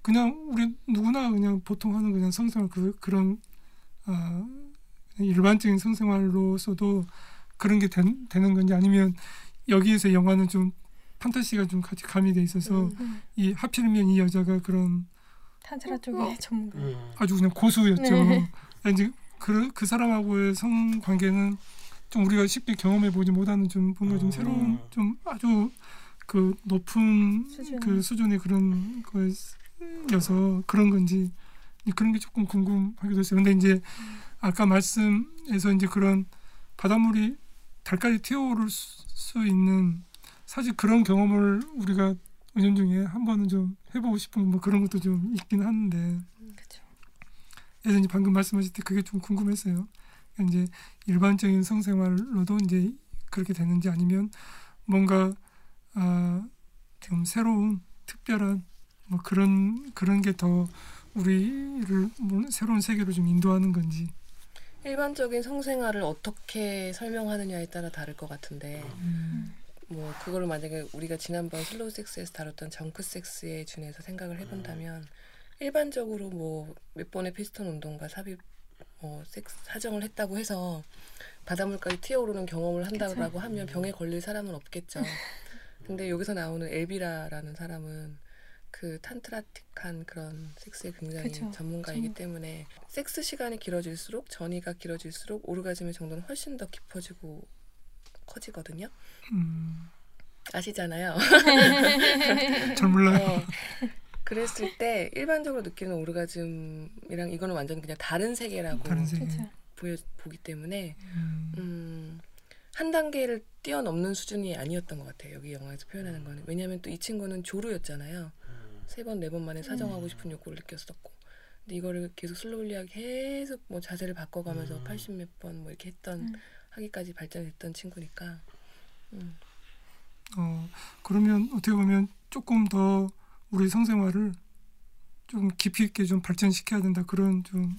Speaker 5: 그냥 우리 누구나 그냥 보통 하는 그냥 성생활 그 그런 아 일반적인 성생활로서도 그런 게 된, 되는 건지 아니면 여기에서 영화는 좀 판타지가 좀 같이 가미돼 있어서
Speaker 7: 음.
Speaker 5: 이 하필이면 이 여자가 그런
Speaker 7: 탄트라 쪽의 전문가.
Speaker 6: 음.
Speaker 5: 아주 그냥 고수였죠.
Speaker 7: 네.
Speaker 5: 이제 그, 그 사람하고의 성 관계는 좀 우리가 쉽게 경험해 보지 못하는 좀 뭔가 좀
Speaker 6: 음.
Speaker 5: 새로운 좀 아주 그 높은
Speaker 7: 수준.
Speaker 5: 그 수준의 그런 거여서 그런 건지 그런 게 조금 궁금하기도 했어요. 근데 이제 아까 말씀에서 이제 그런 바닷물이 달까지 튀어오를 수, 수 있는 사실 그런 경험을 우리가 은연 중에 한 번은 좀 해보고 싶은 뭐 그런 것도 좀 있긴 하는데
Speaker 7: 그렇죠.
Speaker 5: 이제 방금 말씀하실 때 그게 좀 궁금했어요. 그러니까 이제 일반적인 성생활로도 이제 그렇게 되는지 아니면 뭔가 아, 좀 새로운 특별한 뭐 그런 그런 게 더 우리를 뭐 새로운 세계로 좀 인도하는 건지.
Speaker 8: 일반적인 성생활을 어떻게 설명하느냐에 따라 다를 것 같은데
Speaker 5: 음,
Speaker 8: 뭐 그거를 만약에 우리가 지난번 slow 섹스에서 다뤘던 junk 섹스에 준해서 생각을 해본다면 일반적으로 뭐 몇 번의 피스톤 운동과 삽입 뭐 섹스 사정을 했다고 해서 바닷물까지 튀어오르는 경험을 한다고 하면 병에 걸릴 사람은 없겠죠. 근데 여기서 나오는 엘비라라는 사람은 그 탄트라틱한 그런 섹스에 굉장히
Speaker 7: 그쵸.
Speaker 8: 전문가이기
Speaker 7: 전-
Speaker 8: 때문에 섹스 시간이 길어질수록 전이가 길어질수록 오르가즘의 정도는 훨씬 더 깊어지고 커지거든요.
Speaker 5: 음,
Speaker 8: 아시잖아요.
Speaker 5: 잘 몰라요.
Speaker 8: 어, 그랬을 때 일반적으로 느끼는 오르가즘이랑 이거는 완전 그냥 다른 세계라고
Speaker 5: 다른 세계.
Speaker 8: 보여 보기 때문에
Speaker 5: 음,
Speaker 8: 음, 한 단계를 뛰어넘는 수준이 아니었던 것 같아요. 여기 영화에서 표현하는 거는 왜냐하면 또 이 친구는 조루였잖아요. 세 번 네 번 만에 사정하고 싶은 욕구를 느꼈었고, 근데 이거를 계속 슬로울리하게 계속 뭐 자세를 바꿔가면서 80몇번 뭐 이렇게 했던
Speaker 7: 음.
Speaker 8: 하기까지 발전했던 친구니까. 음.
Speaker 5: 어 그러면 어떻게 보면 조금 더 우리 성생활을 좀 깊이 있게 좀 발전시켜야 된다 그런 좀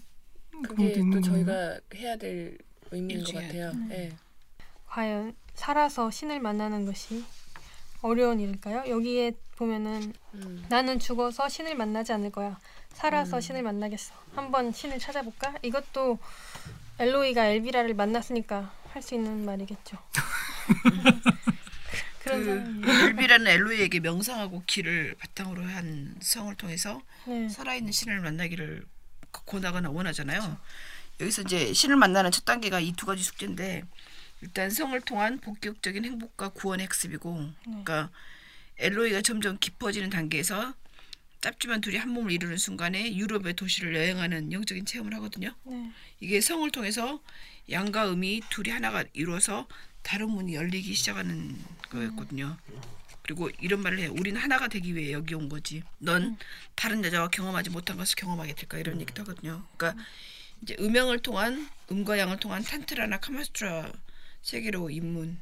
Speaker 5: 그런
Speaker 8: 그게 또
Speaker 5: 건가요?
Speaker 8: 저희가 해야 될 의미인 것. 같아요.
Speaker 7: 음.
Speaker 8: 예.
Speaker 7: 과연 살아서 신을 만나는 것이 어려운 일일까요? 여기에 보면은
Speaker 8: 음.
Speaker 7: 나는 죽어서 신을 만나지 않을 거야. 살아서
Speaker 8: 음.
Speaker 7: 신을 만나겠어. 한번 신을 찾아볼까? 이것도 엘로이가 엘비라를 만났으니까 할 수 있는 말이겠죠. 그런
Speaker 4: 그. 엘비라는 엘로이에게 명상하고 길을 바탕으로 한 성을 통해서
Speaker 7: 네.
Speaker 4: 살아있는 신을 만나기를 권하거나 원하잖아요. 여기서 이제 신을 만나는 첫 단계가 이 두 가지 숙제인데 일단 성을 통한 본격적인 행복과 구원의 학습이고 그러니까 엘로이가 점점 깊어지는 단계에서 짧지만 둘이 한 몸을 이루는 순간에 유럽의 도시를 여행하는 영적인 체험을 하거든요.
Speaker 7: 네.
Speaker 4: 이게 성을 통해서 양과 음이 둘이 하나가 이루어서 다른 문이 열리기 시작하는 거였거든요. 그리고 이런 말을 해요. 우리는 하나가 되기 위해 여기 온 거지. 넌 다른 여자와 경험하지 못한 것을 경험하게 될까 이런 얘기도 하거든요. 그러니까 이제 음영을 통한 음과 양을 통한 탄트라나 카마스트라 세계로 입문.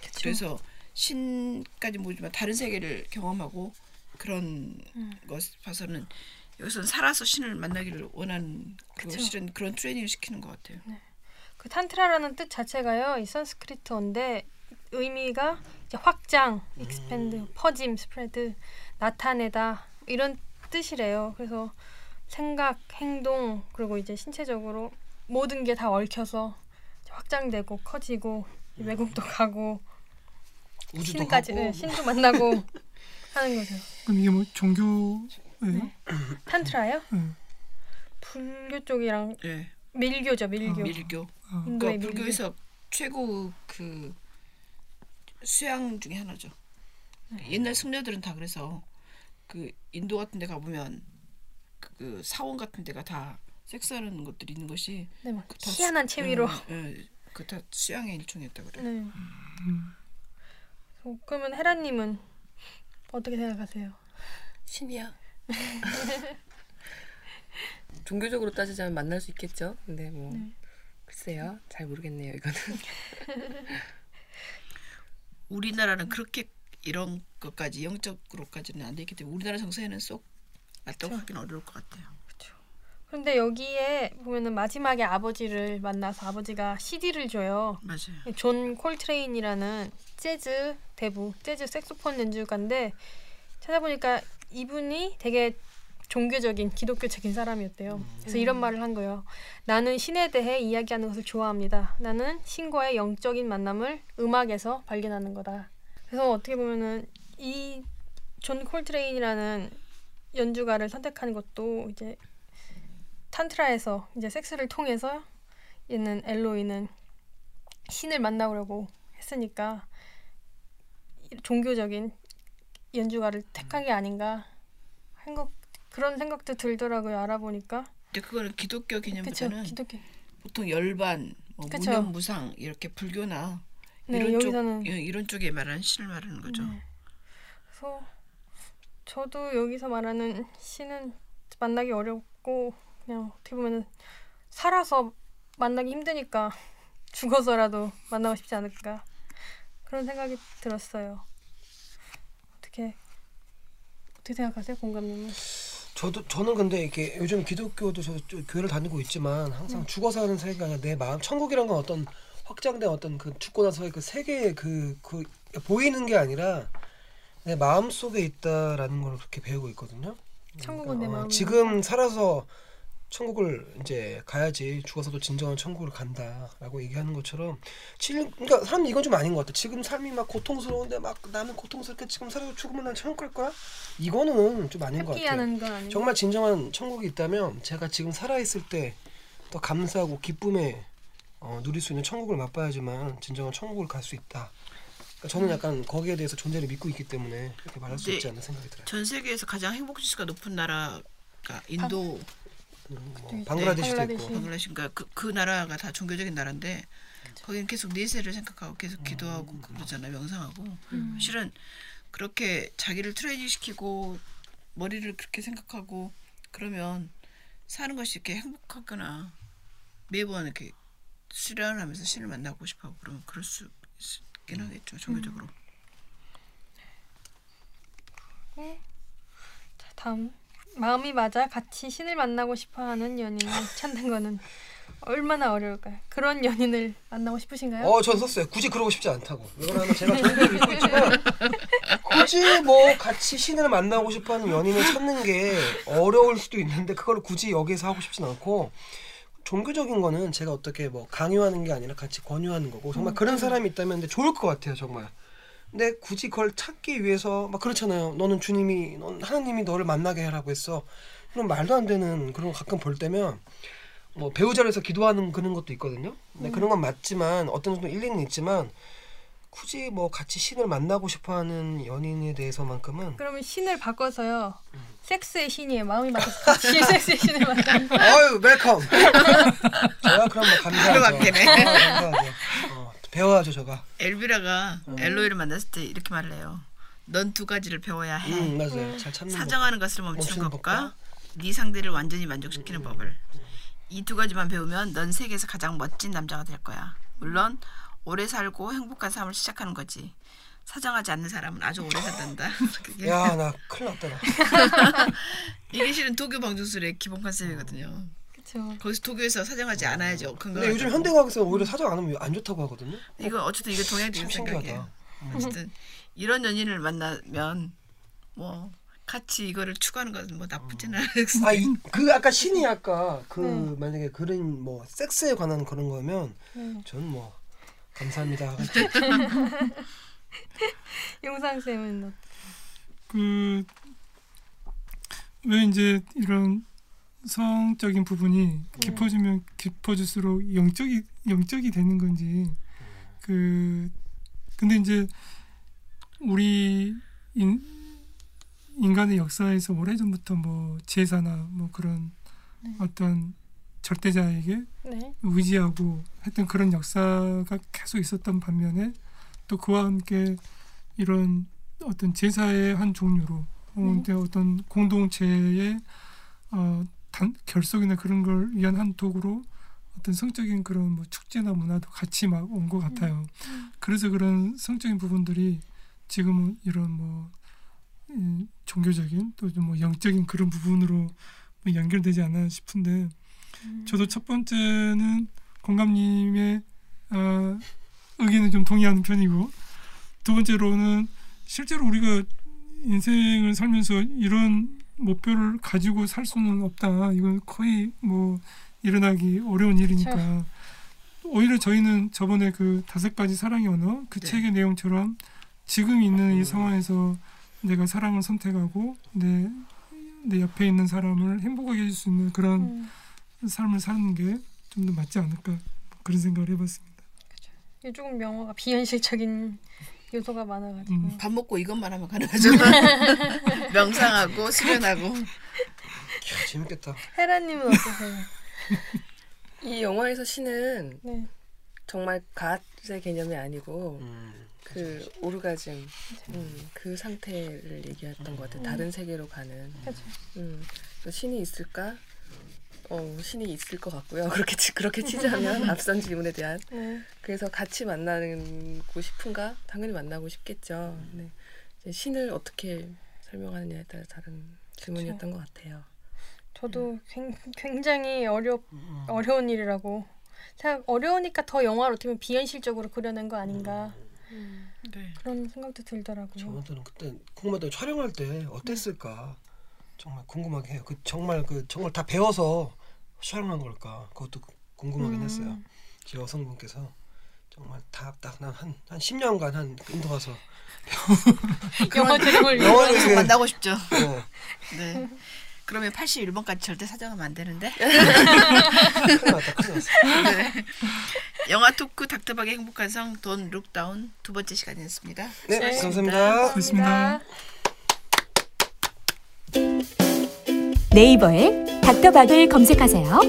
Speaker 7: 그쵸.
Speaker 4: 그래서 신까지 모지만 다른 세계를 경험하고 그런 것 봐서는 여기서는 살아서 신을 만나기를 원하는 그. 실은 그런 트레이닝을 시키는 것 같아요.
Speaker 7: 그 탄트라라는 뜻 자체가요. 이 산스크리트어인데 의미가 확장, expand, 퍼짐, spread, 나타내다 이런 뜻이래요. 그래서 생각, 행동 그리고 이제 신체적으로 모든 게 다 얽혀서 확장되고 커지고 외국도 가고
Speaker 6: 우주도
Speaker 7: 신까지 네, 신도 만나고 하는 거죠.
Speaker 5: 그럼 이게 뭐 종교예요?
Speaker 7: 네. 탄트라요?
Speaker 5: 네.
Speaker 7: 불교 쪽이랑
Speaker 4: 예,
Speaker 7: 밀교죠, 밀교.
Speaker 4: 밀교.
Speaker 5: 아,
Speaker 7: 인도의
Speaker 4: 그러니까
Speaker 7: 밀교.
Speaker 4: 불교에서 최고 그 수양 중에 하나죠. 옛날 승려들은 다 그래서 그 인도 같은 데 가보면 그, 그 사원 같은 데가 다 섹스하는 것들이 있는 것이
Speaker 7: 네, 막
Speaker 4: 그다
Speaker 7: 희한한
Speaker 4: 수-
Speaker 7: 체위로.
Speaker 4: 예, 예, 그다 수양의 일종이었다 그래.
Speaker 7: 네. 어, 그러면 헤라님은 어떻게 생각하세요?
Speaker 8: 신이야. 종교적으로 따지자면 만날 수 있겠죠. 근데 뭐
Speaker 7: 네.
Speaker 8: 글쎄요, 잘 모르겠네요. 이거는
Speaker 4: 우리나라는 그렇게 이런 것까지 영적으로까지는 안 되기 때문에 우리나라 정서에는 쏙 맞다고 하기는 어려울 것 같아요.
Speaker 7: 근데 여기에 보면은 마지막에 아버지를 만나서 아버지가 CD를 줘요.
Speaker 4: 맞아요.
Speaker 7: 존 콜트레인이라는 재즈 대부 재즈 색소폰 연주가인데 찾아보니까 이분이 되게 종교적인 기독교적인 사람이었대요. 그래서 이런 말을 한 거예요. 나는 신에 대해 이야기하는 것을 좋아합니다. 나는 신과의 영적인 만남을 음악에서 발견하는 거다. 그래서 어떻게 보면은 이 존 콜트레인이라는 연주가를 선택하는 것도 이제 탄트라에서 이제 섹스를 통해서 얘는 엘로이는 신을 만나보려고 했으니까 종교적인 연주가를 택한 게 아닌가 한 것 그런 생각도 들더라고요 알아보니까
Speaker 4: 근데 그거는 기독교
Speaker 7: 그쵸
Speaker 4: 개념보다는
Speaker 7: 기독교
Speaker 4: 보통 열반, 뭐
Speaker 7: 그쵸.
Speaker 4: 무념 무상 이렇게 불교나
Speaker 7: 네
Speaker 4: 이런
Speaker 7: 여기서는
Speaker 4: 쪽 예, 이런 쪽에 말하는 신을 말하는 거죠.
Speaker 7: 네. 그래서 저도 여기서 말하는 신은 만나기 어렵고 그냥 어떻게 보면은 살아서 만나기 힘드니까 죽어서라도 만나고 싶지 않을까 그런 생각이 들었어요. 어떻게 어떻게 생각하세요, 공감님은?
Speaker 6: 저도 저는 근데 이게 요즘 기독교도 저, 저 교회를 다니고 있지만 항상 죽어서 하는 세계가 아니라 내 마음 천국이란 건 어떤 확장된 어떤 그 죽고 나서의 그 세계의 그, 그 보이는 게 아니라 내 마음 속에 있다라는 걸 그렇게 배우고 있거든요.
Speaker 7: 천국은 내
Speaker 6: 어,
Speaker 7: 마음에
Speaker 6: 지금 살아서 천국을 이제 가야지 죽어서도 진정한 천국을 간다라고 얘기하는 것처럼 지금 그러니까 사람 이건 좀 아닌 것 같아. 지금 삶이 막 고통스러운데 막 나는 고통스럽게 지금 살아서 죽으면 난 천국 갈 거야? 이거는 좀 아닌 것
Speaker 7: 아니고
Speaker 6: 정말 진정한 천국이 있다면 제가 지금 살아 있을 때 더 감사하고 기쁨에 어, 누릴 수 있는 천국을 맛봐야지만 진정한 천국을 갈 수 있다. 그러니까 저는
Speaker 7: 음.
Speaker 6: 약간 거기에 대해서 존재를 믿고 있기 때문에 그렇게 말할 수
Speaker 4: 네.
Speaker 6: 있지 않나 생각이 들어요.
Speaker 4: 전 세계에서 가장 행복 지수가 높은 나라가 인도,
Speaker 6: 음, 뭐
Speaker 7: 네,
Speaker 6: 방글라데시도
Speaker 7: 방글라데시.
Speaker 6: 있고
Speaker 4: 방글라데시인가 그, 그 나라가 다 종교적인 나라인데 거기는 계속 내세를 생각하고 계속 기도하고 그러잖아요. 명상하고. 실은 그렇게 자기를 트레이닝 시키고 머리를 그렇게 생각하고 그러면 사는 것이 이렇게 행복하거나 매번 이렇게 수련을 하면서 신을 만나고 싶어하고 그러면 그럴 수 있긴 하겠죠 종교적으로.
Speaker 7: 자, 다음 마음이 맞아 같이 신을 만나고 싶어하는 연인을 찾는 거는 얼마나 어려울까요? 그런 연인을 만나고 싶으신가요?
Speaker 6: 어, 전 썼어요. 굳이 그러고 싶지 않다고. 왜냐하면 제가 종교를 믿고 있지만 굳이 뭐 같이 신을 만나고 싶어하는 연인을 찾는 게 어려울 수도 있는데 그걸 굳이 여기서 하고 싶진 않고 종교적인 거는 제가 어떻게 뭐 강요하는 게 아니라 같이 권유하는 거고 정말 그런 사람이 있다면 좋을 것 같아요, 정말. 근데 굳이 그걸 찾기 위해서 막 그렇잖아요. 너는 주님이, 넌 하나님이 너를 만나게 하라고 했어. 그런 말도 안 되는 그런 거 가끔 볼 때면 뭐 배우자를 해서 기도하는 그런 것도 있거든요. 근데 그런 건 맞지만 어떤 정도 일리는 있지만 굳이 뭐 같이 신을 만나고 싶어하는 연인에 대해서만큼은
Speaker 7: 그러면 신을 바꿔서요. 섹스의 신이에요. 마음이 맞아서 같이 섹스의 신을 만나는 거.
Speaker 6: 아유 welcome. 제가 그럼 뭐 감사하죠. 어, 감사하죠. 어, 배워야죠 제가.
Speaker 4: 엘비라가 엘로이를 만났을 때 이렇게 말을 해요. 넌 두 가지를 배워야 해.
Speaker 6: 음 맞아요. 잘 참는 거.
Speaker 4: 사정하는 것을 멈추는 법과 네 상대를 완전히 만족시키는 법을 이 두 가지만 배우면 넌 세계에서 가장 멋진 남자가 될 거야. 물론 오래 살고 행복한 삶을 시작하는 거지. 사정하지 않는 사람은 아주 오래 산단다. 그게,
Speaker 6: 야나 큰일 났다 나.
Speaker 4: 이게 실은 도교 방주술의 기본 컨셉이거든요.
Speaker 7: 그렇죠.
Speaker 4: 거기서 도교에서 사정하지 않아야죠.
Speaker 6: 근데 요즘 현대 과학에서 오히려 사정 안 하면 안 좋다고 하거든요.
Speaker 4: 이건 어쨌든 이게 동양적인. 생각이에요. 어쨌든 이런 연인을 만나면 뭐 같이 이거를 추구하는 것은 뭐 나쁘지는 않아요.
Speaker 6: 아그 아까 신이 아까 그
Speaker 7: 네.
Speaker 6: 만약에 그런 뭐 섹스에 관한 그런 거면
Speaker 7: 네.
Speaker 6: 저는 뭐 감사합니다.
Speaker 7: 용상 쌤은 어-
Speaker 5: 그왜 이제 이런 성적인 부분이 깊어지면 깊어질수록 영적이 영적이 되는 건지 그 근데 이제 우리 인, 인간의 역사에서 오래전부터 뭐 제사나 뭐 그런 어떤 절대자에게
Speaker 7: 네.
Speaker 5: 의지하고 했던 그런 역사가 계속 있었던 반면에 또 그와 함께 이런 어떤 제사의 한 종류로 어,
Speaker 7: 네.
Speaker 5: 어떤 공동체의 어, 단, 결속이나 그런 걸 위한 한 도구로 어떤 성적인 그런 뭐 축제나 문화도 같이 막 온 것 같아요. 그래서 그런 성적인 부분들이 지금은 이런 뭐 음, 종교적인 또좀뭐 영적인 그런 부분으로 뭐 연결되지 않나 싶은데 저도 첫 번째는 공감님의 어, 의견에 좀 동의하는 편이고 두 번째로는 실제로 우리가 인생을 살면서 이런 목표를 가지고 살 수는 없다. 이건 거의 뭐 일어나기 어려운 일이니까 오히려 저희는 저번에 그 다섯 가지 사랑의 언어 그
Speaker 4: 네.
Speaker 5: 책의 내용처럼 지금 있는 이 상황에서 내가 사랑을 선택하고 내, 내 옆에 있는 사람을 행복하게 해줄 수 있는 그런
Speaker 7: 음.
Speaker 5: 삶을 사는 게 좀 더 맞지 않을까 그런 생각을 해봤습니다.
Speaker 7: 이게 조금 명화가 비현실적인 요소가 많아가지고
Speaker 5: 음.
Speaker 4: 밥 먹고 이것만 하면 가능하죠. 명상하고 수련하고.
Speaker 6: 이야, 재밌겠다.
Speaker 7: 헤라님은 어떠세요?
Speaker 8: 이 영화에서 신은
Speaker 7: 네.
Speaker 8: 정말 갓의 개념이 아니고
Speaker 6: 음,
Speaker 8: 그 오르가즘 음, 그 상태를 얘기했던 것 같아요. 다른 세계로 가는. 음, 신이 있을까? 어, 신이 있을 것 같고요. 그렇게 치, 그렇게 치자면 앞선 질문에 대한
Speaker 7: 네.
Speaker 8: 그래서 같이 만나고 싶은가? 당연히 만나고 싶겠죠. 네. 이제 신을 어떻게 설명하느냐에 따라 다른 질문이었던 것 같아요.
Speaker 7: 저도 굉- 굉장히 어려
Speaker 6: 음.
Speaker 7: 어려운 일이라고 생각 어려우니까 더 영화를 어떻게 보면 비현실적으로 그려낸 거 아닌가
Speaker 4: 네.
Speaker 7: 그런 생각도 들더라고요.
Speaker 6: 저한테는 그때 궁금하다 촬영할 때 어땠을까 정말 궁금하게 해요. 그 정말 그 정말 다 배워서 촬영한 걸까 그것도 구- 궁금하긴
Speaker 7: 음.
Speaker 6: 했어요. 제 여성분께서 정말 다딱한한 한 10년간 한 인도 가서
Speaker 7: 영화 제목을
Speaker 4: 영화에서
Speaker 6: 이렇게-
Speaker 4: 만나고 싶죠.
Speaker 6: 어,
Speaker 4: 네. 그러면 81번까지 절대 사정하면 안 되는데.
Speaker 6: 큰일 났다 큰일 났어.
Speaker 4: 네. 영화 토크 닥터박의 행복한 성 돈 룩다운 두 번째 시간이었습니다.
Speaker 6: 네,
Speaker 7: 네.
Speaker 6: 감사합니다.
Speaker 5: 고맙습니다.
Speaker 3: 네이버에 닥터박을 검색하세요.